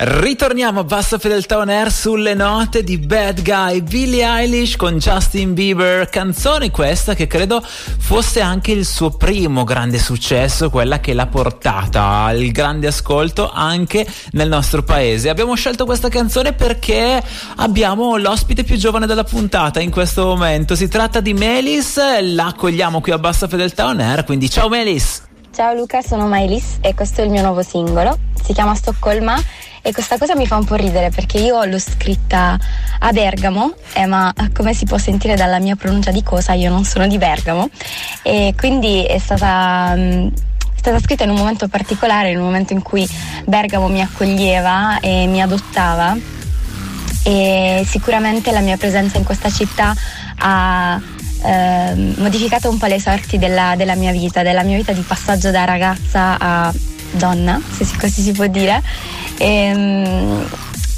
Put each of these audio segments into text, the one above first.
Ritorniamo a bassa fedeltà on air sulle note di Bad Guy, Billie Eilish con Justin Bieber, canzone questa che credo fosse anche il suo primo grande successo, quella che l'ha portata al grande ascolto anche nel nostro paese. Abbiamo scelto questa canzone perché abbiamo l'ospite più giovane della puntata in questo momento. Si tratta di Melis, la accogliamo qui a bassa fedeltà on air, quindi ciao Melis! Ciao Luca, sono Mailis e questo è il mio nuovo singolo. Si chiama Stoccolma e questa cosa mi fa un po' ridere perché io l'ho scritta a Bergamo, eh, ma come si può sentire dalla mia pronuncia di cosa, io non sono di Bergamo e quindi è stata, mm, è stata scritta in un momento particolare, in un momento in cui Bergamo mi accoglieva e mi adottava e sicuramente la mia presenza in questa città ha eh, modificato un po' le sorti della, della, mia vita, della mia vita di passaggio da ragazza a donna, se così si può dire. E, ehm,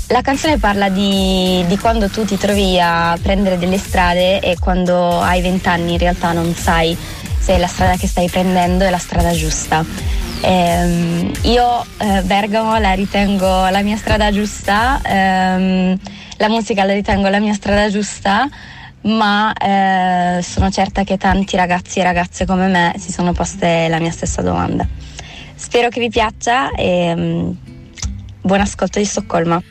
la canzone parla di, di, quando tu ti trovi a prendere delle strade e quando hai vent'anni in realtà non sai se la strada che stai prendendo è la strada giusta. Ehm, io eh, Bergamo la ritengo la mia strada giusta, ehm, la musica la ritengo la mia strada giusta ma eh, sono certa che tanti ragazzi e ragazze come me si sono poste la mia stessa domanda. Spero che vi piaccia e um, buon ascolto di Stoccolma.